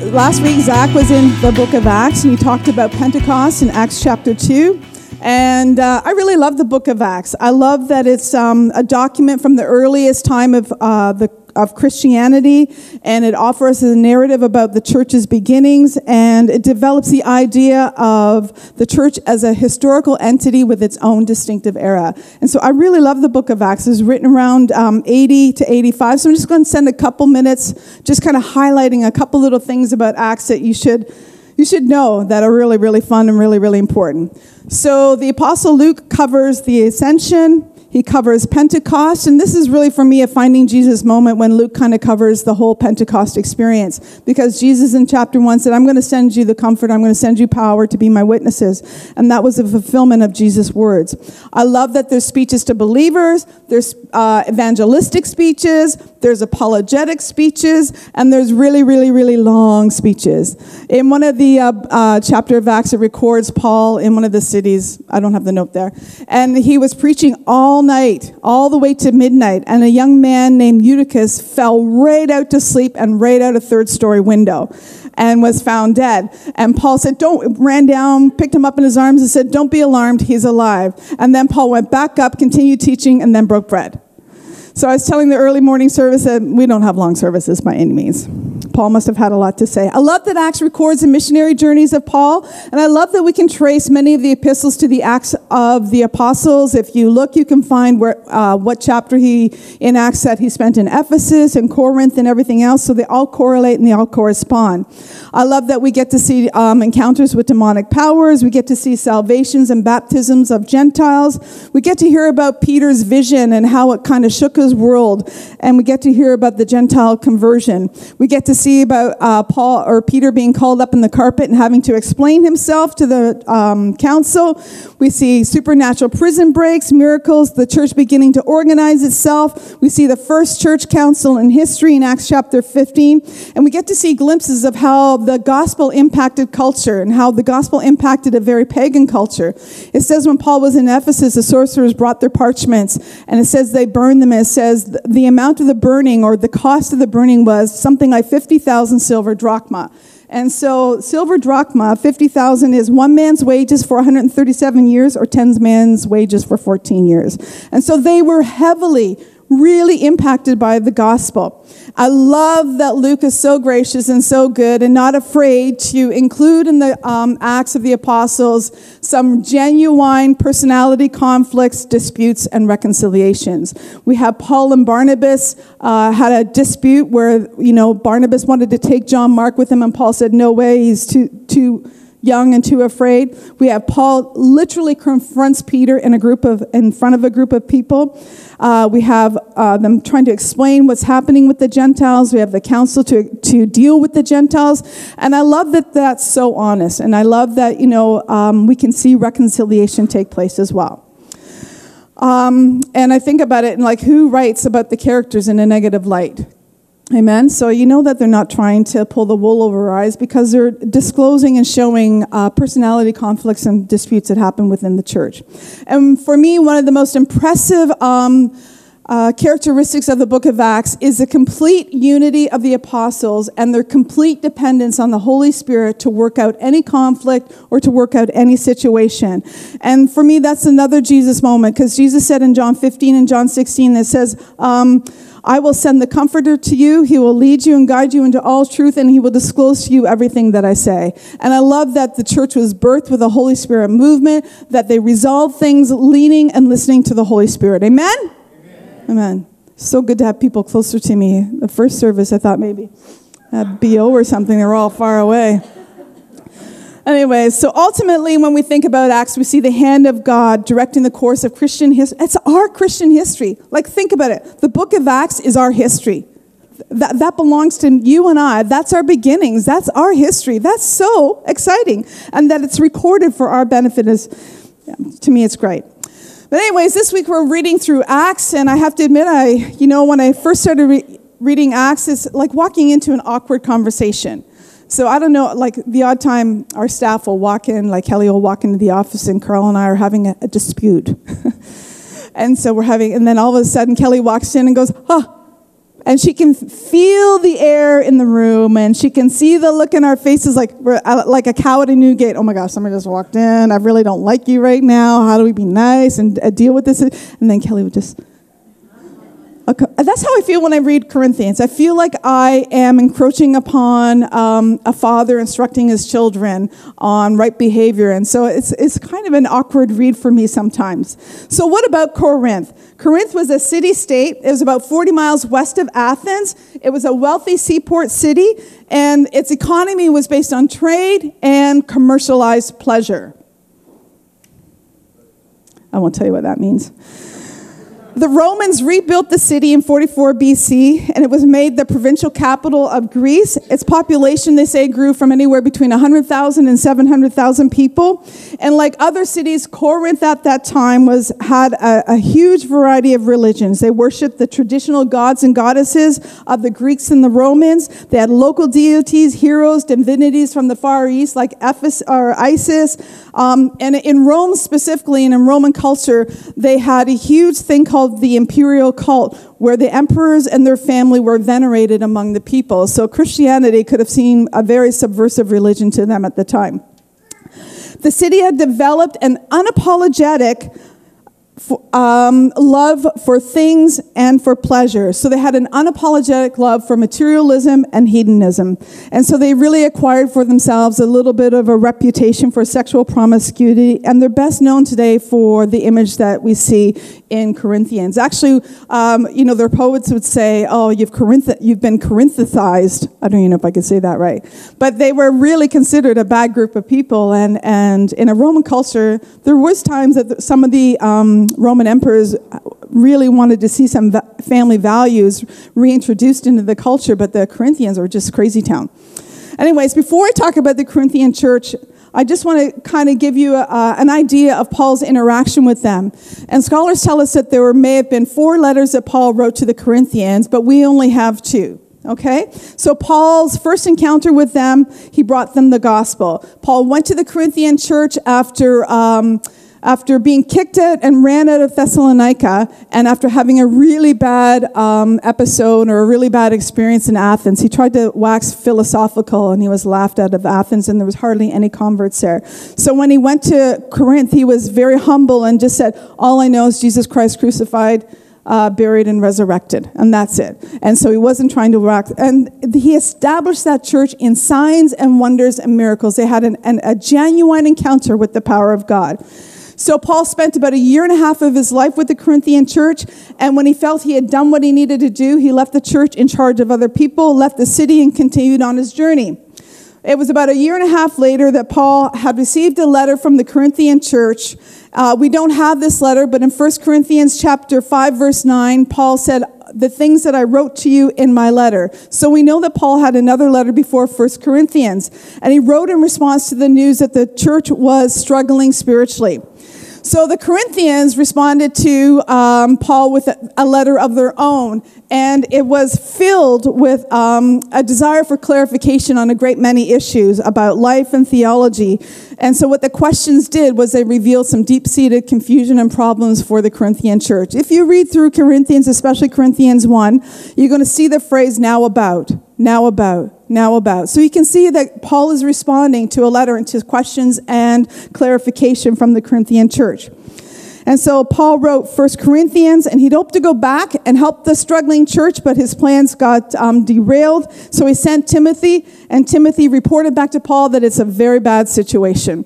last week Zach was in the book of Acts and he talked about Pentecost in Acts chapter 2. And uh, I really love the book of Acts. I love that it's um, a document from the earliest time of uh, the of Christianity, and it offers us a narrative about the church's beginnings, and it develops the idea of the church as a historical entity with its own distinctive era. And so I really love the book of Acts. It's written around um, 80 to 85, so I'm just going to spend a couple minutes just kind of highlighting a couple little things about Acts that you should you should know that are really, really fun and really, really important. So the Apostle Luke covers the ascension, he covers Pentecost, and this is really for me a finding Jesus moment when Luke kind of covers the whole Pentecost experience. Because Jesus in chapter 1 said, I'm going to send you the comfort, I'm going to send you power to be my witnesses. And that was a fulfillment of Jesus' words. I love that there's speeches to believers, there's uh, evangelistic speeches, there's apologetic speeches, and there's really, really, really long speeches. In one of the uh, uh, chapter of Acts, it records Paul in one of the cities. I don't have the note there. And he was preaching all night, all the way to midnight, and a young man named Eutychus fell right out to sleep and right out a third story window and was found dead. And Paul said, Don't, ran down, picked him up in his arms, and said, Don't be alarmed, he's alive. And then Paul went back up, continued teaching, and then broke bread. So I was telling the early morning service that we don't have long services by any means. Paul must have had a lot to say. I love that Acts records the missionary journeys of Paul, and I love that we can trace many of the epistles to the Acts of the Apostles. If you look, you can find where uh, what chapter he in Acts that he spent in Ephesus and Corinth and everything else. So they all correlate and they all correspond. I love that we get to see um, encounters with demonic powers. We get to see salvations and baptisms of Gentiles. We get to hear about Peter's vision and how it kind of shook his world, and we get to hear about the Gentile conversion. We get to see about uh, Paul or Peter being called up in the carpet and having to explain himself to the um, council. We see supernatural prison breaks, miracles, the church beginning to organize itself. We see the first church council in history in Acts chapter 15. And we get to see glimpses of how the gospel impacted culture and how the gospel impacted a very pagan culture. It says when Paul was in Ephesus, the sorcerers brought their parchments, and it says they burned them. And it says the amount of the burning or the cost of the burning was something like 50,000 silver drachma. And so silver drachma, 50,000 is one man's wages for 137 years or 10 man's wages for 14 years. And so they were heavily really impacted by the gospel. I love that Luke is so gracious and so good and not afraid to include in the um, Acts of the Apostles some genuine personality conflicts, disputes, and reconciliations. We have Paul and Barnabas uh, had a dispute where, you know, Barnabas wanted to take John Mark with him, and Paul said, no way, he's too, too young and too afraid. We have Paul literally confronts Peter in a group of in front of a group of people. Uh, we have uh, them trying to explain what's happening with the Gentiles. We have the council to to deal with the Gentiles, and I love that that's so honest. And I love that you know um, we can see reconciliation take place as well. Um, and I think about it and like who writes about the characters in a negative light? Amen. So you know that they're not trying to pull the wool over our eyes because they're disclosing and showing uh, personality conflicts and disputes that happen within the church. And for me, one of the most impressive um, uh, characteristics of the book of Acts is the complete unity of the apostles and their complete dependence on the Holy Spirit to work out any conflict or to work out any situation. And for me, that's another Jesus moment because Jesus said in John 15 and John 16, it says, um, I will send the Comforter to you. He will lead you and guide you into all truth, and he will disclose to you everything that I say. And I love that the church was birthed with a Holy Spirit movement, that they resolve things leaning and listening to the Holy Spirit. Amen? Amen. Amen. So good to have people closer to me. The first service, I thought maybe a BO or something, they were all far away. Anyways, so ultimately, when we think about Acts, we see the hand of God directing the course of Christian history. It's our Christian history. Like, think about it. The book of Acts is our history. That, that belongs to you and I. That's our beginnings. That's our history. That's so exciting. And that it's recorded for our benefit is, to me, it's great. But anyways, this week we're reading through Acts, and I have to admit, I, you know, when I first started re- reading Acts, it's like walking into an awkward conversation. So I don't know, like the odd time our staff will walk in, like Kelly will walk into the office, and Carl and I are having a, a dispute. and so we're having, and then all of a sudden Kelly walks in and goes, "Oh." and she can feel the air in the room and she can see the look in our faces like we're uh, like a cow at a new gate oh my gosh somebody just walked in i really don't like you right now how do we be nice and uh, deal with this and then kelly would just that's how I feel when I read Corinthians. I feel like I am encroaching upon um, a father instructing his children on right behavior. And so it's, it's kind of an awkward read for me sometimes. So, what about Corinth? Corinth was a city state. It was about 40 miles west of Athens. It was a wealthy seaport city, and its economy was based on trade and commercialized pleasure. I won't tell you what that means. The Romans rebuilt the city in 44 BC, and it was made the provincial capital of Greece. Its population, they say, grew from anywhere between 100,000 and 700,000 people. And like other cities, Corinth at that time was had a, a huge variety of religions. They worshipped the traditional gods and goddesses of the Greeks and the Romans. They had local deities, heroes, divinities from the Far East, like Ephes or Isis. Um, and in Rome specifically, and in Roman culture, they had a huge thing called called the imperial cult, where the emperors and their family were venerated among the people. So Christianity could have seemed a very subversive religion to them at the time. The city had developed an unapologetic um, love for things and for pleasure. So they had an unapologetic love for materialism and hedonism. And so they really acquired for themselves a little bit of a reputation for sexual promiscuity. And they're best known today for the image that we see in Corinthians. Actually, um, you know, their poets would say, oh, you've, Corinth- you've been Corinthicized. I don't even know if I could say that right. But they were really considered a bad group of people. And, and in a Roman culture, there was times that some of the um, Roman emperors really wanted to see some va- family values reintroduced into the culture, but the Corinthians were just crazy town. Anyways, before I talk about the Corinthian church, I just want to kind of give you a, an idea of Paul's interaction with them. And scholars tell us that there were, may have been four letters that Paul wrote to the Corinthians, but we only have two. Okay? So, Paul's first encounter with them, he brought them the gospel. Paul went to the Corinthian church after. Um, after being kicked out and ran out of Thessalonica, and after having a really bad um, episode or a really bad experience in Athens, he tried to wax philosophical and he was laughed out of Athens, and there was hardly any converts there. So when he went to Corinth, he was very humble and just said, All I know is Jesus Christ crucified. Uh, buried and resurrected, and that's it. And so he wasn't trying to rock. And he established that church in signs and wonders and miracles. They had an, an, a genuine encounter with the power of God. So Paul spent about a year and a half of his life with the Corinthian church, and when he felt he had done what he needed to do, he left the church in charge of other people, left the city, and continued on his journey. It was about a year and a half later that Paul had received a letter from the Corinthian church. Uh, we don't have this letter, but in 1 Corinthians chapter 5, verse 9, Paul said, the things that I wrote to you in my letter. So we know that Paul had another letter before 1 Corinthians, and he wrote in response to the news that the church was struggling spiritually. So the Corinthians responded to um, Paul with a, a, letter of their own, and it was filled with um, a desire for clarification on a great many issues about life and theology. And so what the questions did was they revealed some deep-seated confusion and problems for the Corinthian church. If you read through Corinthians, especially Corinthians 1, you're going to see the phrase now about, now about now about. So you can see that Paul is responding to a letter and to questions and clarification from the Corinthian church. And so Paul wrote First Corinthians, and he'd hoped to go back and help the struggling church, but his plans got um, derailed. So he sent Timothy, and Timothy reported back to Paul that it's a very bad situation.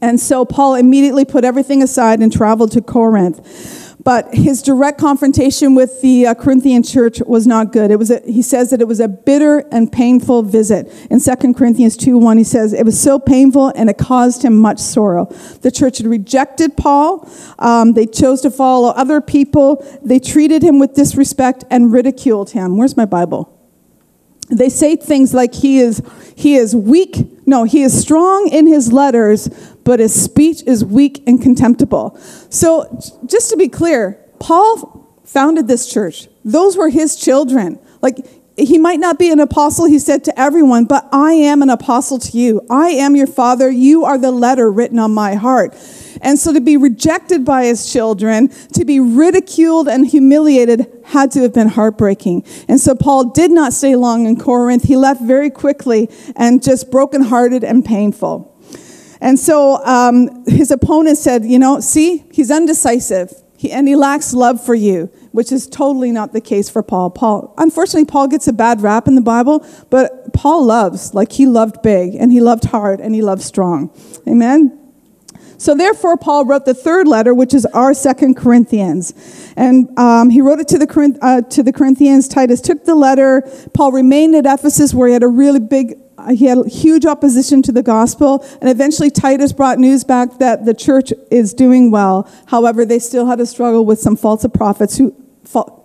And so Paul immediately put everything aside and traveled to Corinth. But his direct confrontation with the uh, Corinthian church was not good. It was a, he says that it was a bitter and painful visit. In 2 Corinthians 2 1, he says, It was so painful and it caused him much sorrow. The church had rejected Paul. Um, they chose to follow other people. They treated him with disrespect and ridiculed him. Where's my Bible? they say things like he is he is weak no he is strong in his letters but his speech is weak and contemptible so just to be clear paul founded this church those were his children like he might not be an apostle, he said to everyone, but I am an apostle to you. I am your father. You are the letter written on my heart. And so to be rejected by his children, to be ridiculed and humiliated, had to have been heartbreaking. And so Paul did not stay long in Corinth. He left very quickly and just brokenhearted and painful. And so um, his opponent said, You know, see, he's undecisive he, and he lacks love for you which is totally not the case for Paul. Paul, unfortunately, Paul gets a bad rap in the Bible, but Paul loves, like he loved big, and he loved hard, and he loved strong. Amen? So therefore, Paul wrote the third letter, which is our Second Corinthians, and um, he wrote it to the uh, to the Corinthians. Titus took the letter. Paul remained at Ephesus, where he had a really big Uh, he had huge opposition to the gospel, and eventually Titus brought news back that the church is doing well. However, they still had a struggle with some false prophets who,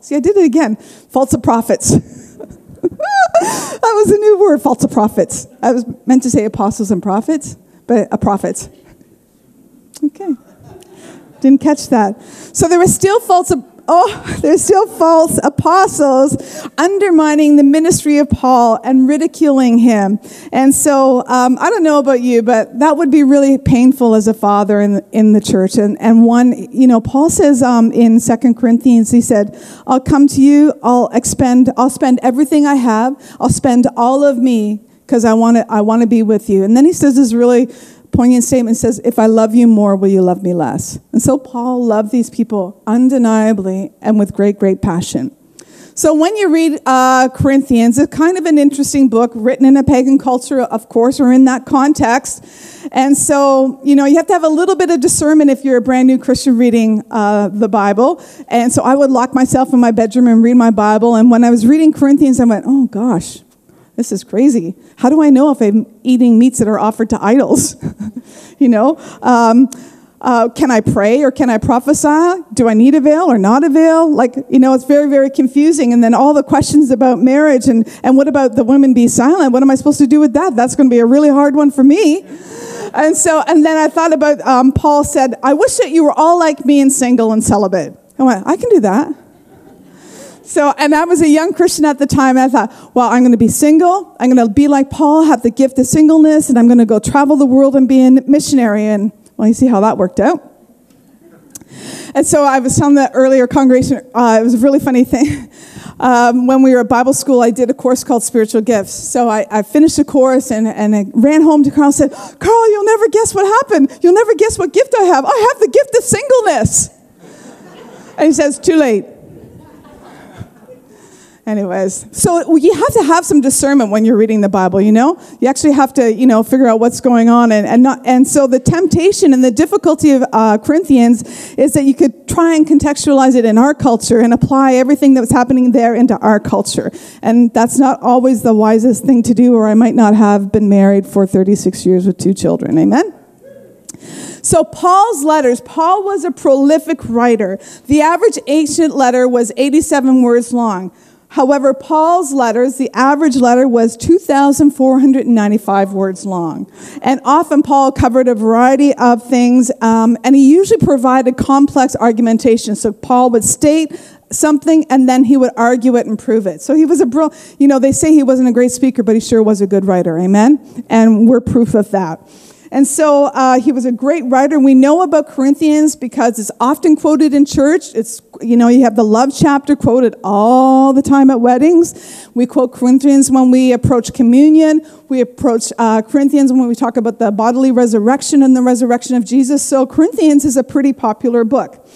see, I did it again, false prophets. that was a new word, false prophets. I was meant to say apostles and prophets, but uh, a prophet. Okay. Didn't catch that. So there were still false oh, there's still false apostles undermining the ministry of Paul and ridiculing him. And so um, I don't know about you, but that would be really painful as a father in in the church. And, and one, you know, Paul says um, in Second Corinthians, he said, I'll come to you, I'll expend, I'll spend everything I have, I'll spend all of me because I want to I want to be with you. And then he says this really poignant statement says, If I love you more, will you love me less? And so Paul loved these people undeniably and with great, great passion. So when you read uh, Corinthians, it's kind of an interesting book written in a pagan culture, of course, or in that context. And so, you know, you have to have a little bit of discernment if you're a brand new Christian reading uh, the Bible. And so I would lock myself in my bedroom and read my Bible. And when I was reading Corinthians, I went, oh gosh, this is crazy. How do I know if I'm eating meats that are offered to idols? you know? Um, uh, can I pray or can I prophesy? Do I need a veil or not a veil? Like, you know, it's very, very confusing. And then all the questions about marriage and, and what about the women be silent? What am I supposed to do with that? That's going to be a really hard one for me. And so, and then I thought about, um, Paul said, I wish that you were all like me and single and celibate. I went, I can do that. So, and I was a young Christian at the time. I thought, well, I'm going to be single. I'm going to be like Paul, have the gift of singleness, and I'm going to go travel the world and be a missionary. And well, you see how that worked out. And so I was telling the earlier congregation, uh, it was a really funny thing. Um, when we were at Bible school, I did a course called Spiritual Gifts. So I, I finished the course and, and I ran home to Carl and said, Carl, you'll never guess what happened. You'll never guess what gift I have. I have the gift of singleness. And he says, Too late. Anyways, so you have to have some discernment when you're reading the Bible, you know? You actually have to, you know, figure out what's going on. And, and, not, and so the temptation and the difficulty of uh, Corinthians is that you could try and contextualize it in our culture and apply everything that was happening there into our culture. And that's not always the wisest thing to do, or I might not have been married for 36 years with two children. Amen? So, Paul's letters, Paul was a prolific writer. The average ancient letter was 87 words long. However, Paul's letters, the average letter was 2,495 words long. And often Paul covered a variety of things, um, and he usually provided complex argumentation. So Paul would state something and then he would argue it and prove it. So he was a bro, you know, they say he wasn't a great speaker, but he sure was a good writer. Amen? And we're proof of that. And so uh, he was a great writer. We know about Corinthians because it's often quoted in church. It's, you know, you have the love chapter quoted all the time at weddings. We quote Corinthians when we approach communion. We approach uh, Corinthians when we talk about the bodily resurrection and the resurrection of Jesus. So Corinthians is a pretty popular book.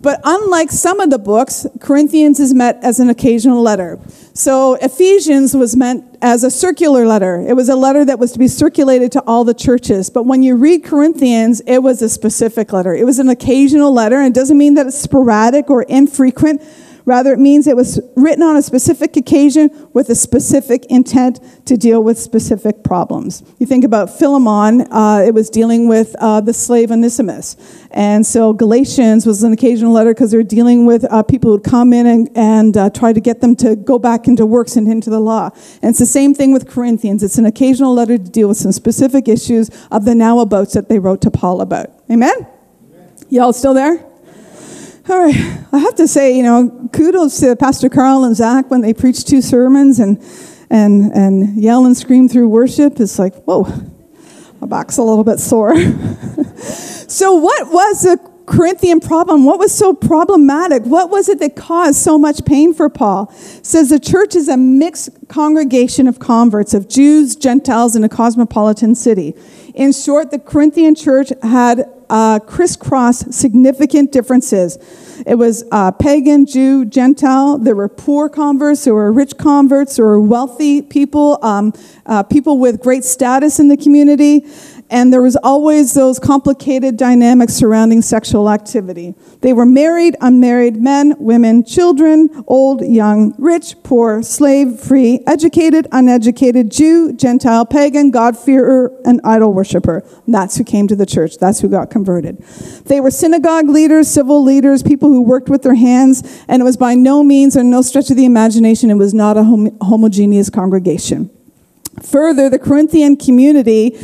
But unlike some of the books, Corinthians is meant as an occasional letter. So Ephesians was meant as a circular letter. It was a letter that was to be circulated to all the churches. But when you read Corinthians, it was a specific letter. It was an occasional letter, and it doesn't mean that it's sporadic or infrequent. Rather, it means it was written on a specific occasion with a specific intent to deal with specific problems. You think about Philemon, uh, it was dealing with uh, the slave Onesimus. And so Galatians was an occasional letter because they're dealing with uh, people who'd come in and, and uh, try to get them to go back into works and into the law. And it's the same thing with Corinthians. It's an occasional letter to deal with some specific issues of the now abouts that they wrote to Paul about. Amen? Amen. Y'all still there? All right. I have to say, you know, kudos to Pastor Carl and Zach when they preach two sermons and and and yell and scream through worship. It's like, whoa, my back's a little bit sore. so, what was the Corinthian problem? What was so problematic? What was it that caused so much pain for Paul? It says the church is a mixed congregation of converts, of Jews, Gentiles, in a cosmopolitan city. In short, the Corinthian church had uh, crisscross significant differences. It was uh, pagan, Jew, Gentile. There were poor converts, there were rich converts, there were wealthy people, um, uh, people with great status in the community and there was always those complicated dynamics surrounding sexual activity. They were married, unmarried, men, women, children, old, young, rich, poor, slave, free, educated, uneducated, Jew, Gentile, pagan, God-fearer, and idol worshiper. That's who came to the church. That's who got converted. They were synagogue leaders, civil leaders, people who worked with their hands, and it was by no means or no stretch of the imagination, it was not a hom- homogeneous congregation. Further, the Corinthian community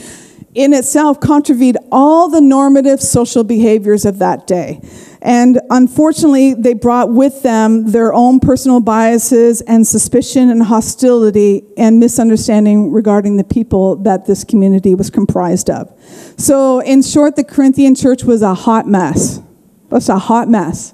in itself contravened all the normative social behaviors of that day. And unfortunately, they brought with them their own personal biases and suspicion and hostility and misunderstanding regarding the people that this community was comprised of. So, in short, the Corinthian church was a hot mess. It's a hot mess.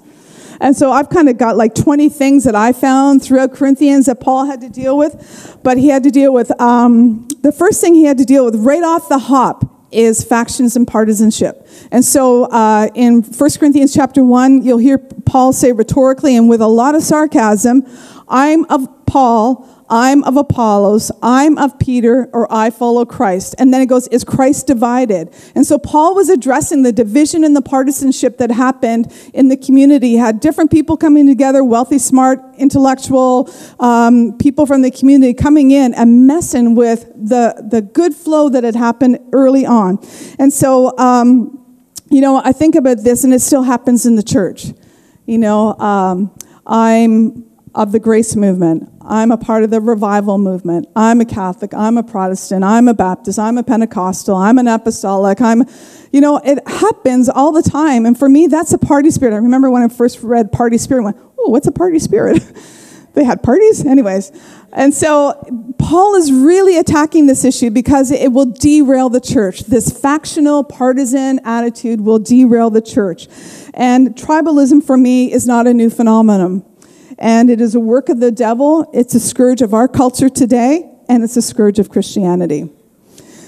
And so I've kind of got like 20 things that I found throughout Corinthians that Paul had to deal with. But he had to deal with um, the first thing he had to deal with right off the hop is factions and partisanship. And so uh, in 1 Corinthians chapter 1, you'll hear Paul say rhetorically and with a lot of sarcasm, I'm of Paul, I'm of Apollos, I'm of Peter, or I follow Christ. And then it goes, is Christ divided? And so Paul was addressing the division and the partisanship that happened in the community. He had different people coming together, wealthy, smart, intellectual um, people from the community coming in and messing with the, the good flow that had happened early on. And so, um, you know, I think about this, and it still happens in the church. You know, um, I'm of the grace movement. I'm a part of the revival movement. I'm a Catholic. I'm a Protestant. I'm a Baptist. I'm a Pentecostal. I'm an apostolic. I'm, you know, it happens all the time. And for me, that's a party spirit. I remember when I first read Party Spirit, I went, oh, what's a party spirit? they had parties? Anyways. And so Paul is really attacking this issue because it will derail the church. This factional, partisan attitude will derail the church. And tribalism for me is not a new phenomenon and it is a work of the devil. It's a scourge of our culture today, and it's a scourge of Christianity.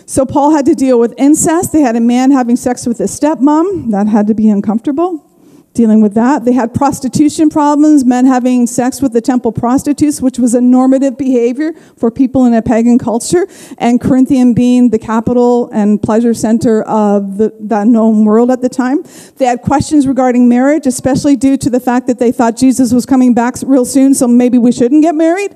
So Paul had to deal with incest. They had a man having sex with his stepmom. That had to be uncomfortable dealing with that. They had prostitution problems, men having sex with the temple prostitutes, which was a normative behavior for people in a pagan culture, and Corinthian being the capital and pleasure center of the, that known world at the time. They had questions regarding marriage, especially due to the fact that they thought Jesus was coming back real soon, so maybe we shouldn't get married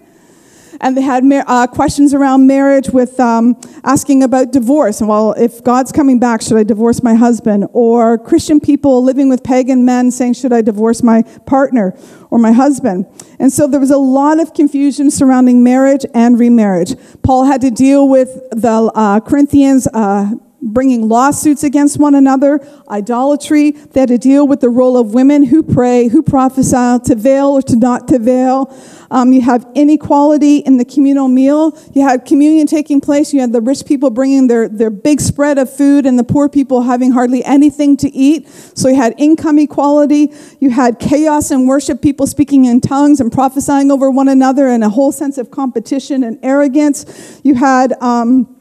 and they had uh, questions around marriage with um, asking about divorce. Well, if God's coming back, should I divorce my husband? Or Christian people living with pagan men saying, should I divorce my partner or my husband? And so there was a lot of confusion surrounding marriage and remarriage. Paul had to deal with the uh, Corinthians. Uh, bringing lawsuits against one another, idolatry. They had to deal with the role of women who pray, who prophesy, to veil or to not to veil. Um, you have inequality in the communal meal. You had communion taking place. You had the rich people bringing their, their big spread of food and the poor people having hardly anything to eat. So you had income equality. You had chaos in worship, people speaking in tongues and prophesying over one another and a whole sense of competition and arrogance. You had. Um,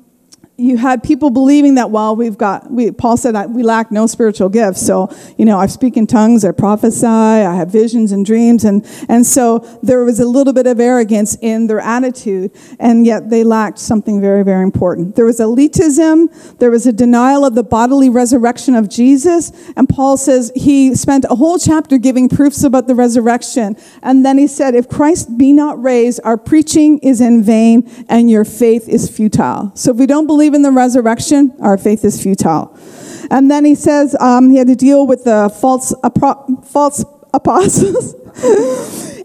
you had people believing that well we've got we, paul said we lack no spiritual gifts. So you know i speak in tongues i prophesy i have visions and dreams. And and so there was a little bit of arrogance in their attitude and yet they lacked something very very important. There was elitism there was a denial of the bodily resurrection of jesus. And paul says he spent a whole chapter giving proofs about the resurrection. And then he said if christ be not raised our preaching is in vain and your faith is futile. So if we don't believe believe in the resurrection, our faith is futile. And then he says um, he had to deal with the false, apro- false apostles.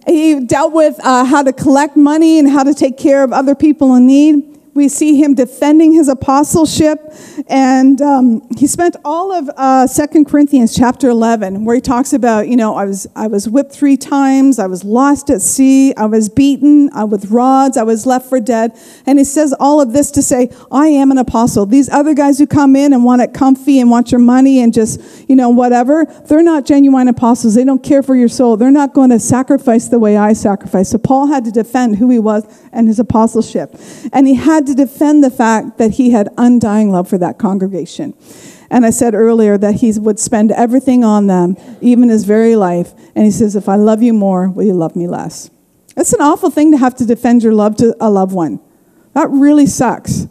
he dealt with uh, how to collect money and how to take care of other people in need we see him defending his apostleship and um, he spent all of uh, 2 corinthians chapter 11 where he talks about you know I was, I was whipped three times i was lost at sea i was beaten I, with rods i was left for dead. And he says all of this to say i am an apostle. These other guys who come in and want it comfy and want your money and just you know whatever they're not genuine apostles. They don't care for your soul. They're not going to sacrifice the way i sacrifice so paul had to defend who he was and his apostleship. And he had had to defend the fact that he had undying love for that congregation. And I said earlier that he would spend everything on them, even his very life. And he says, If I love you more, will you love me less? It's an awful thing to have to defend your love to a loved one. That really sucks.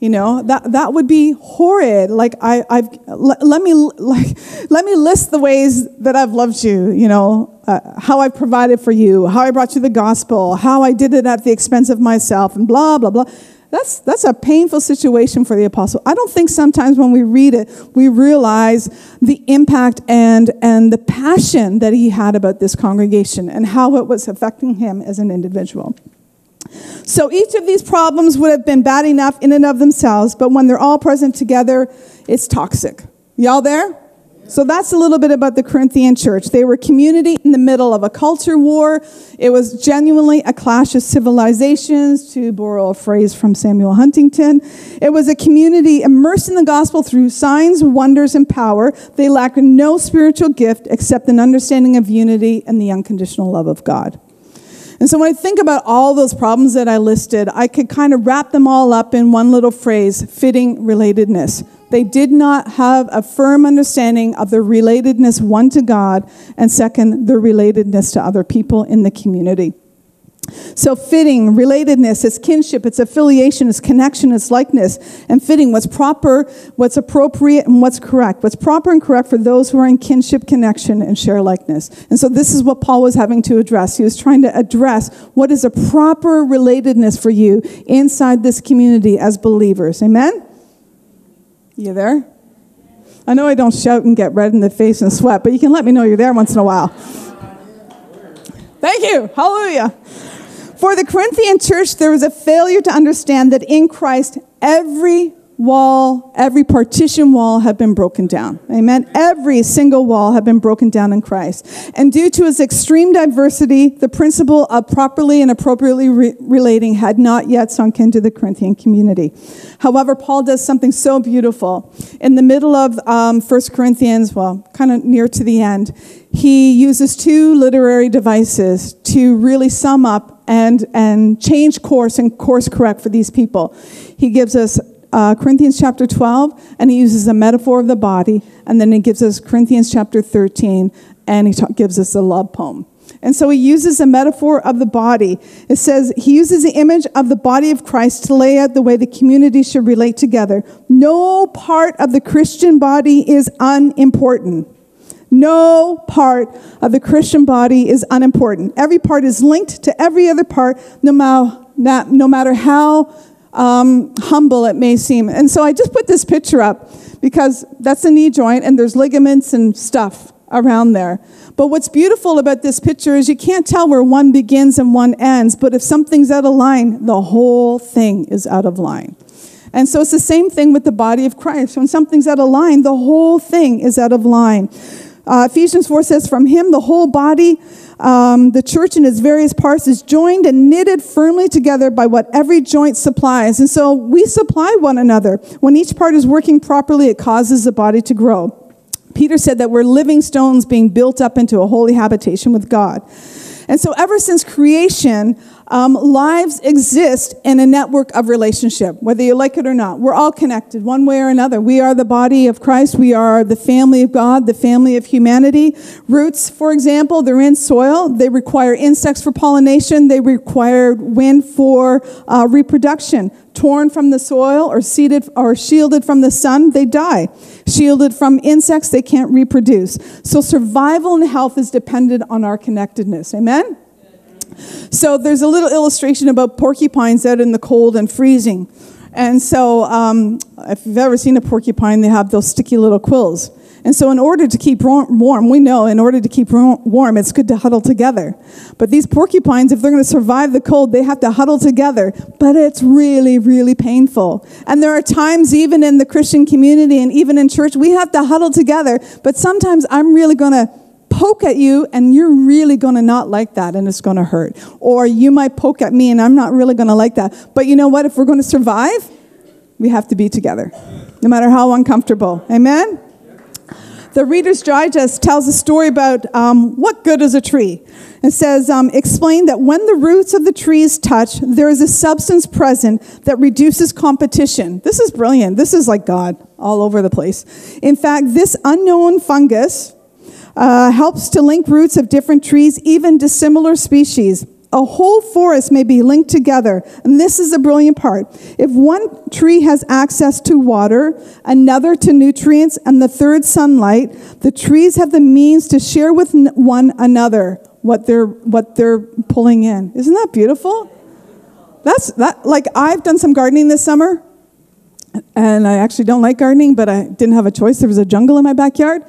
You know, that, that would be horrid. Like, I, I've, let, let me, like, let me list the ways that I've loved you, you know, uh, how I provided for you, how I brought you the gospel, how I did it at the expense of myself, and blah, blah, blah. That's, that's a painful situation for the apostle. I don't think sometimes when we read it, we realize the impact and, and the passion that he had about this congregation and how it was affecting him as an individual. So each of these problems would have been bad enough in and of themselves, but when they're all present together, it's toxic. Y'all there? So that's a little bit about the Corinthian church. They were community in the middle of a culture war. It was genuinely a clash of civilizations, to borrow a phrase from Samuel Huntington. It was a community immersed in the gospel through signs, wonders, and power. They lacked no spiritual gift except an understanding of unity and the unconditional love of God. And so when I think about all those problems that I listed, I could kind of wrap them all up in one little phrase fitting relatedness. They did not have a firm understanding of the relatedness, one to God, and second, the relatedness to other people in the community. So, fitting, relatedness, it's kinship, it's affiliation, it's connection, it's likeness. And fitting, what's proper, what's appropriate, and what's correct. What's proper and correct for those who are in kinship, connection, and share likeness. And so, this is what Paul was having to address. He was trying to address what is a proper relatedness for you inside this community as believers. Amen? You there? I know I don't shout and get red in the face and sweat, but you can let me know you're there once in a while. Thank you. Hallelujah. For the Corinthian church, there was a failure to understand that in Christ, every wall, every partition wall had been broken down. Amen. Every single wall had been broken down in Christ. And due to its extreme diversity, the principle of properly and appropriately re- relating had not yet sunk into the Corinthian community. However, Paul does something so beautiful. In the middle of um, 1 Corinthians, well, kind of near to the end, he uses two literary devices to really sum up and, and change course and course correct for these people. He gives us uh, Corinthians chapter 12, and he uses a metaphor of the body, and then he gives us Corinthians chapter 13, and he ta- gives us a love poem. And so he uses a metaphor of the body. It says he uses the image of the body of Christ to lay out the way the community should relate together. No part of the Christian body is unimportant. No part of the Christian body is unimportant. Every part is linked to every other part, no, matter, no matter how um, humble it may seem. And so I just put this picture up because that's a knee joint and there's ligaments and stuff around there. But what's beautiful about this picture is you can't tell where one begins and one ends, but if something's out of line, the whole thing is out of line. And so it's the same thing with the body of Christ. When something's out of line, the whole thing is out of line. Uh, Ephesians 4 says, From him, the whole body um, the church in its various parts is joined and knitted firmly together by what every joint supplies. And so we supply one another. When each part is working properly, it causes the body to grow. Peter said that we're living stones being built up into a holy habitation with God. And so, ever since creation, um, lives exist in a network of relationship, whether you like it or not. We're all connected one way or another. We are the body of Christ. We are the family of God, the family of humanity. Roots, for example, they're in soil. They require insects for pollination. They require wind for uh, reproduction. Torn from the soil or seeded or shielded from the sun, they die. Shielded from insects, they can't reproduce. So survival and health is dependent on our connectedness. Amen? So there's a little illustration about porcupines out in the cold and freezing. And so um, if you've ever seen a porcupine, they have those sticky little quills. And so, in order to keep warm, we know in order to keep warm, it's good to huddle together. But these porcupines, if they're going to survive the cold, they have to huddle together. But it's really, really painful. And there are times, even in the Christian community and even in church, we have to huddle together. But sometimes I'm really going to poke at you and you're really going to not like that and it's going to hurt. Or you might poke at me and I'm not really going to like that. But you know what? If we're going to survive, we have to be together, no matter how uncomfortable. Amen? The Reader's Digest tells a story about um, what good is a tree. It says, um, explain that when the roots of the trees touch, there is a substance present that reduces competition. This is brilliant. This is like God all over the place. In fact, this unknown fungus, uh, helps to link roots of different trees, even dissimilar species. A whole forest may be linked together. And this is the brilliant part. If one tree has access to water, another to nutrients, and the third sunlight, the trees have the means to share with one another what they're, what they're pulling in. Isn't that beautiful? That's that, like, I've done some gardening this summer, and I actually don't like gardening, but I didn't have a choice. There was a jungle in my backyard.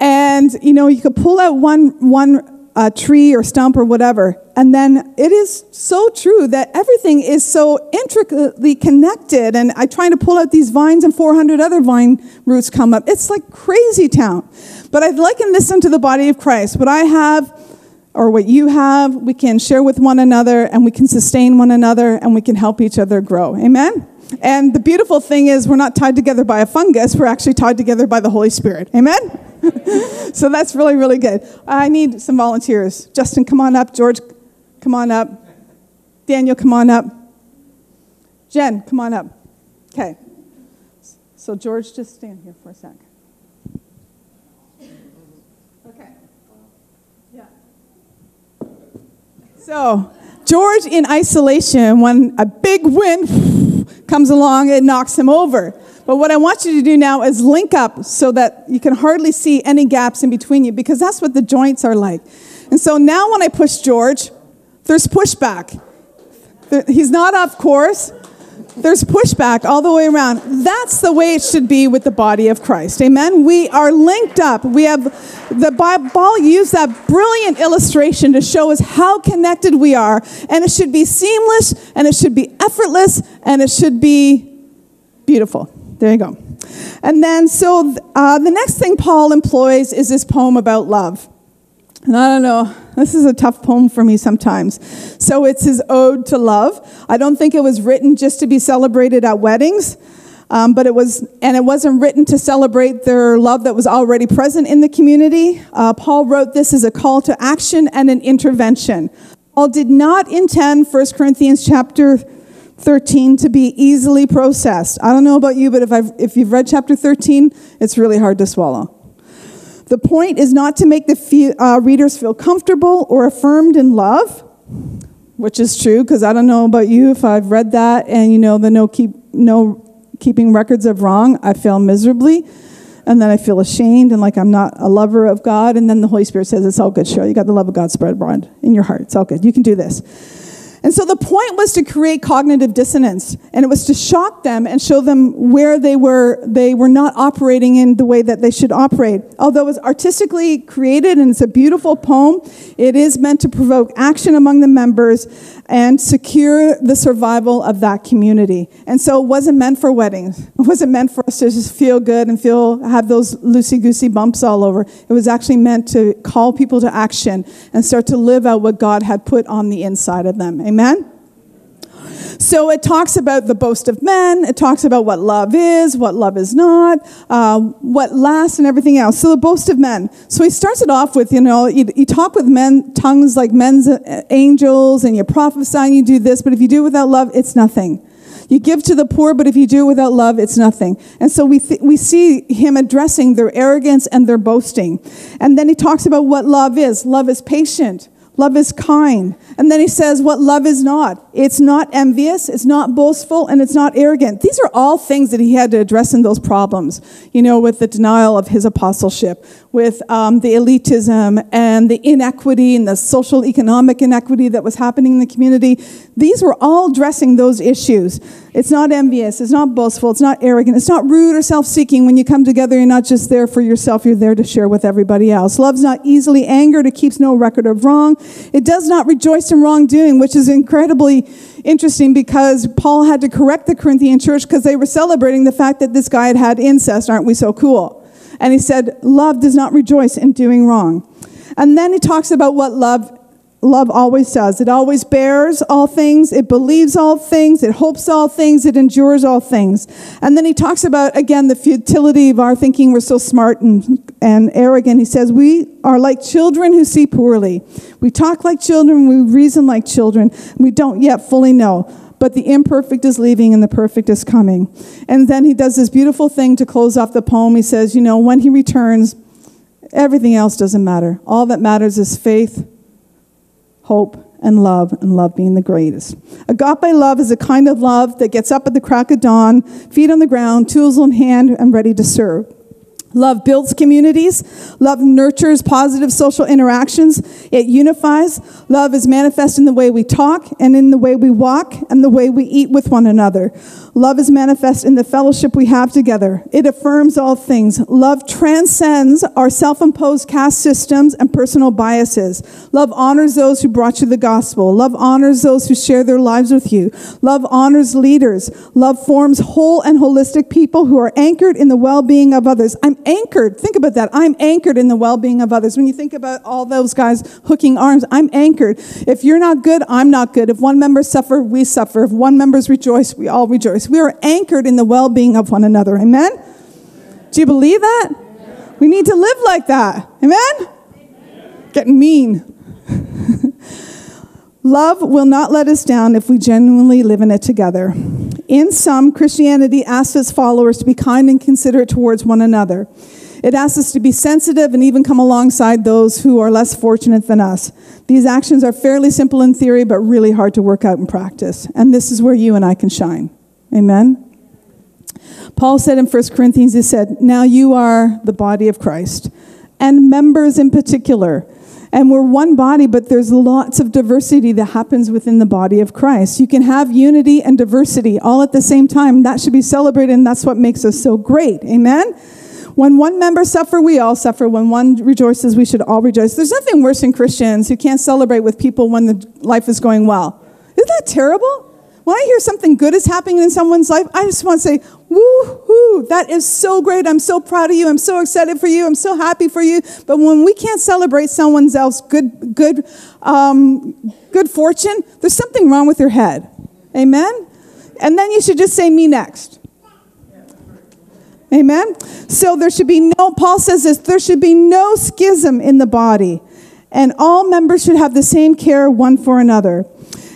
And, you know, you could pull out one, one uh, tree or stump or whatever. And then it is so true that everything is so intricately connected. And I try to pull out these vines and 400 other vine roots come up. It's like crazy town. But I'd liken this unto the body of Christ. What I have or what you have, we can share with one another and we can sustain one another and we can help each other grow. Amen? And the beautiful thing is, we're not tied together by a fungus, we're actually tied together by the Holy Spirit. Amen? so that's really, really good. I need some volunteers. Justin, come on up. George, come on up. Daniel, come on up. Jen, come on up. Okay. So, George, just stand here for a sec. Okay. Yeah. So, George in isolation, when a big wind comes along, it knocks him over. But what I want you to do now is link up so that you can hardly see any gaps in between you because that's what the joints are like. And so now when I push George, there's pushback. He's not off course. There's pushback all the way around. That's the way it should be with the body of Christ. Amen. We are linked up. We have the Bible used that brilliant illustration to show us how connected we are. And it should be seamless and it should be effortless and it should be beautiful. There you go. And then, so uh, the next thing Paul employs is this poem about love. And I don't know, this is a tough poem for me sometimes. So it's his ode to love. I don't think it was written just to be celebrated at weddings. Um, but it was, and it wasn't written to celebrate their love that was already present in the community. Uh, Paul wrote this as a call to action and an intervention. Paul did not intend 1 Corinthians chapter 13 to be easily processed. I don't know about you, but if, I've, if you've read chapter 13, it's really hard to swallow. The point is not to make the uh, readers feel comfortable or affirmed in love, which is true because I don't know about you. If I've read that and you know the no keep no keeping records of wrong, I fail miserably, and then I feel ashamed and like I'm not a lover of God. And then the Holy Spirit says, "It's all good, Cheryl. You got the love of God spread abroad in your heart. It's all good. You can do this." And so the point was to create cognitive dissonance, and it was to shock them and show them where they were they were not operating in the way that they should operate. Although it was artistically created and it's a beautiful poem, it is meant to provoke action among the members and secure the survival of that community. And so it wasn't meant for weddings. It wasn't meant for us to just feel good and feel have those loosey goosey bumps all over. It was actually meant to call people to action and start to live out what God had put on the inside of them. Amen? So it talks about the boast of men. It talks about what love is, what love is not, uh, what lasts, and everything else. So the boast of men. So he starts it off with, you know, you, you talk with men, tongues like men's uh, angels, and you prophesy and you do this, but if you do it without love, it's nothing. You give to the poor, but if you do it without love, it's nothing. And so we, th- we see him addressing their arrogance and their boasting. And then he talks about what love is. Love is patient. Love is kind. And then he says what love is not. It's not envious, it's not boastful, and it's not arrogant. These are all things that he had to address in those problems, you know, with the denial of his apostleship, with um, the elitism and the inequity and the social economic inequity that was happening in the community. These were all addressing those issues. It's not envious, it's not boastful, it's not arrogant, it's not rude or self seeking. When you come together, you're not just there for yourself, you're there to share with everybody else. Love's not easily angered, it keeps no record of wrong. It does not rejoice in wrongdoing, which is incredibly interesting because Paul had to correct the Corinthian church because they were celebrating the fact that this guy had had incest. Aren't we so cool? And he said, Love does not rejoice in doing wrong. And then he talks about what love love always does. It always bears all things, it believes all things, it hopes all things, it endures all things. And then he talks about, again, the futility of our thinking we're so smart and, and arrogant. He says, We are like children who see poorly. We talk like children, we reason like children, we don't yet fully know. But the imperfect is leaving and the perfect is coming. And then he does this beautiful thing to close off the poem. He says, You know, when he returns, everything else doesn't matter. All that matters is faith hope, and love, and love being the greatest. Agape love is a kind of love that gets up at the crack of dawn, feet on the ground, tools in hand, and ready to serve. Love builds communities. Love nurtures positive social interactions. It unifies. Love is manifest in the way we talk and in the way we walk and the way we eat with one another. Love is manifest in the fellowship we have together. It affirms all things. Love transcends our self imposed caste systems and personal biases. Love honors those who brought you the gospel. Love honors those who share their lives with you. Love honors leaders. Love forms whole and holistic people who are anchored in the well being of others. I'm anchored. Think about that. I'm anchored in the well being of others. When you think about all those guys hooking arms, I'm anchored. If you're not good, I'm not good. If one member suffer, we suffer. If one member's rejoice, we all rejoice. We are anchored in the well being of one another. Amen? Do you believe that? We need to live like that. Amen? Getting mean. Love will not let us down if we genuinely live in it together. In sum, Christianity asks its followers to be kind and considerate towards one another. It asks us to be sensitive and even come alongside those who are less fortunate than us. These actions are fairly simple in theory, but really hard to work out in practice. And this is where you and I can shine. Amen? Paul said in 1 Corinthians, he said, Now you are the body of Christ, and members in particular. And we're one body, but there's lots of diversity that happens within the body of Christ. You can have unity and diversity all at the same time. That should be celebrated, and that's what makes us so great. Amen? When one member suffer, we all suffer. When one rejoices, we should all rejoice. There's nothing worse than Christians who can't celebrate with people when the life is going well. Isn't that terrible? When I hear something good is happening in someone's life, I just want to say, woo-hoo, that is so great. I'm so proud of you. I'm so excited for you. I'm so happy for you. But when we can't celebrate someone else's good, good, um, good fortune, there's something wrong with your head. Amen? And then you should just say, me next. Amen? So there should be no, Paul says this, there should be no schism in the body, and all members should have the same care one for another.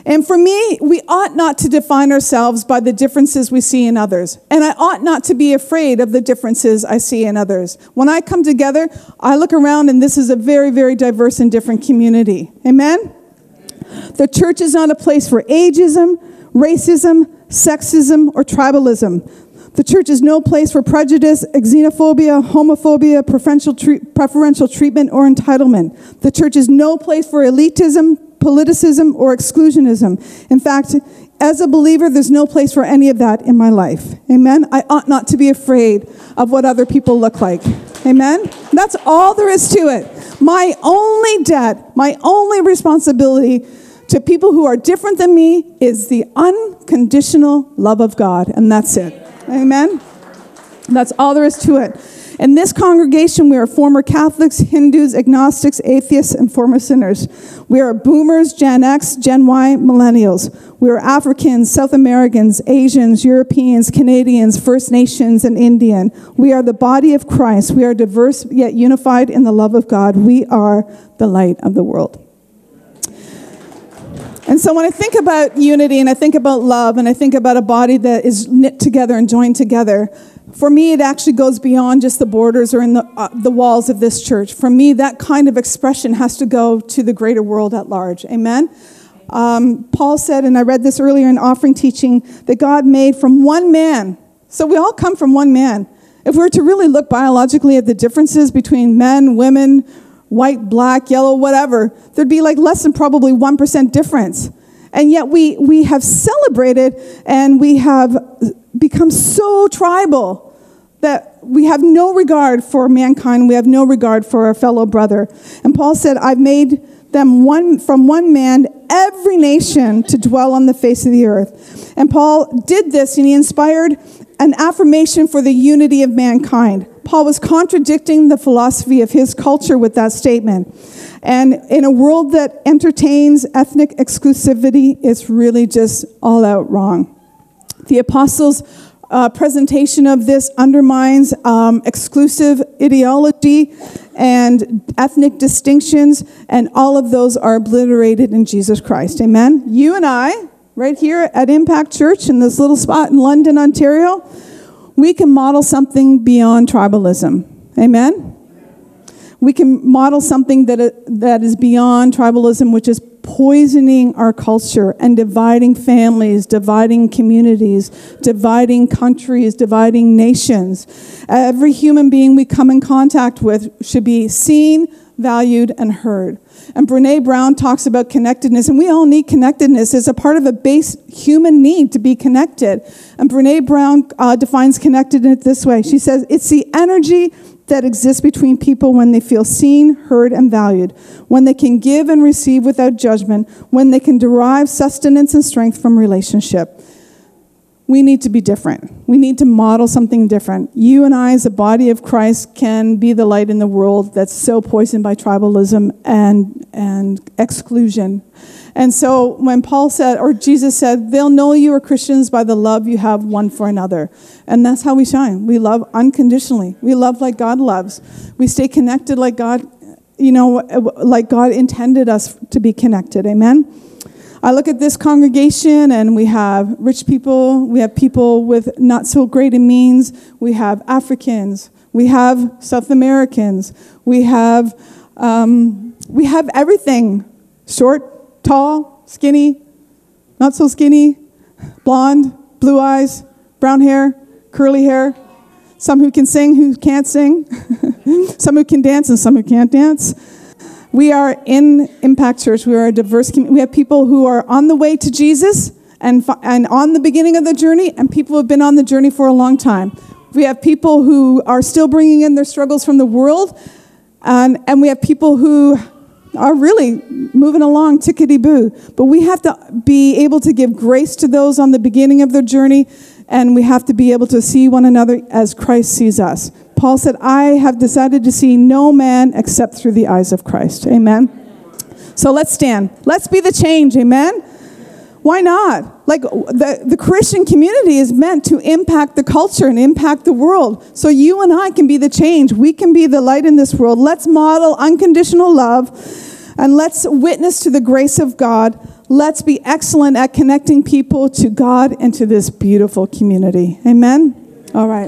And for me, we ought not to define ourselves by the differences we see in others. And I ought not to be afraid of the differences I see in others. When I come together, I look around and this is a very, very diverse and different community. Amen? The church is not a place for ageism, racism, sexism, or tribalism. The church is no place for prejudice, xenophobia, homophobia, preferential, preferential treatment, or entitlement. The church is no place for elitism, politicism, or exclusionism. In fact, as a believer, there's no place for any of that in my life. Amen? I ought not to be afraid of what other people look like. Amen? That's all there is to it. My only debt, my only responsibility to people who are different than me is the unconditional love of God, and that's it. Amen? That's all there is to it. In this congregation, we are former Catholics, Hindus, agnostics, atheists, and former sinners. We are boomers, Gen X, Gen Y, millennials. We are Africans, South Americans, Asians, Europeans, Canadians, First Nations, and Indian. We are the body of Christ. We are diverse yet unified in the love of God. We are the light of the world. And so when I think about unity and I think about love and I think about a body that is knit together and joined together, for me it actually goes beyond just the borders or in the, uh, the walls of this church. For me, that kind of expression has to go to the greater world at large. Amen? Um, Paul said, and I read this earlier in offering teaching, that God made from one man. So we all come from one man. If we were to really look biologically at the differences between men, women, white, black, yellow, whatever, there'd be like less than probably 1% difference. And yet we, we have celebrated and we have become so tribal that we have no regard for mankind, we have no regard for our fellow brother. And Paul said, I've made them one from one man every nation to dwell on the face of the earth. And Paul did this and he inspired an affirmation for the unity of mankind. Paul was contradicting the philosophy of his culture with that statement. And in a world that entertains ethnic exclusivity, it's really just all out wrong. The apostles' uh, presentation of this undermines um, exclusive ideology and ethnic distinctions, and all of those are obliterated in Jesus Christ. Amen? You and I, right here at Impact Church in this little spot in London, Ontario, we can model something beyond tribalism. Amen? We can model something that, that is beyond tribalism, which is poisoning our culture and dividing families, dividing communities, dividing countries, dividing nations. Every human being we come in contact with should be seen, valued, and heard. And Brene Brown talks about connectedness, and we all need connectedness as a part of a base human need to be connected. And Brene Brown uh, defines connectedness this way She says, It's the energy that exists between people when they feel seen, heard, and valued, when they can give and receive without judgment, when they can derive sustenance and strength from relationship we need to be different. We need to model something different. You and I, as a body of Christ, can be the light in the world that's so poisoned by tribalism and, and exclusion. And so when Paul said, or Jesus said, they'll know you are Christians by the love you have one for another. And that's how we shine. We love unconditionally. We love like God loves. We stay connected like God, you know, like God intended us to be connected. Amen? I look at this congregation and we have rich people, we have people with not so great a means, we have Africans, we have South Americans, we have, um, we have everything. Short, tall, skinny, not so skinny, blonde, blue eyes, brown hair, curly hair, some who can sing, who can't sing, some who can dance, and some who can't dance. We are in Impact Church. We are a diverse community. We have people who are on the way to Jesus and, and on the beginning of the journey, and people who have been on the journey for a long time. We have people who are still bringing in their struggles from the world, and, and we have people who are really moving along tickety boo. But we have to be able to give grace to those on the beginning of their journey, and we have to be able to see one another as Christ sees us. Paul said, I have decided to see no man except through the eyes of Christ. Amen. So let's stand. Let's be the change. Amen. Why not? Like the, the Christian community is meant to impact the culture and impact the world. So you and I can be the change. We can be the light in this world. Let's model unconditional love and let's witness to the grace of God. Let's be excellent at connecting people to God and to this beautiful community. Amen. All right.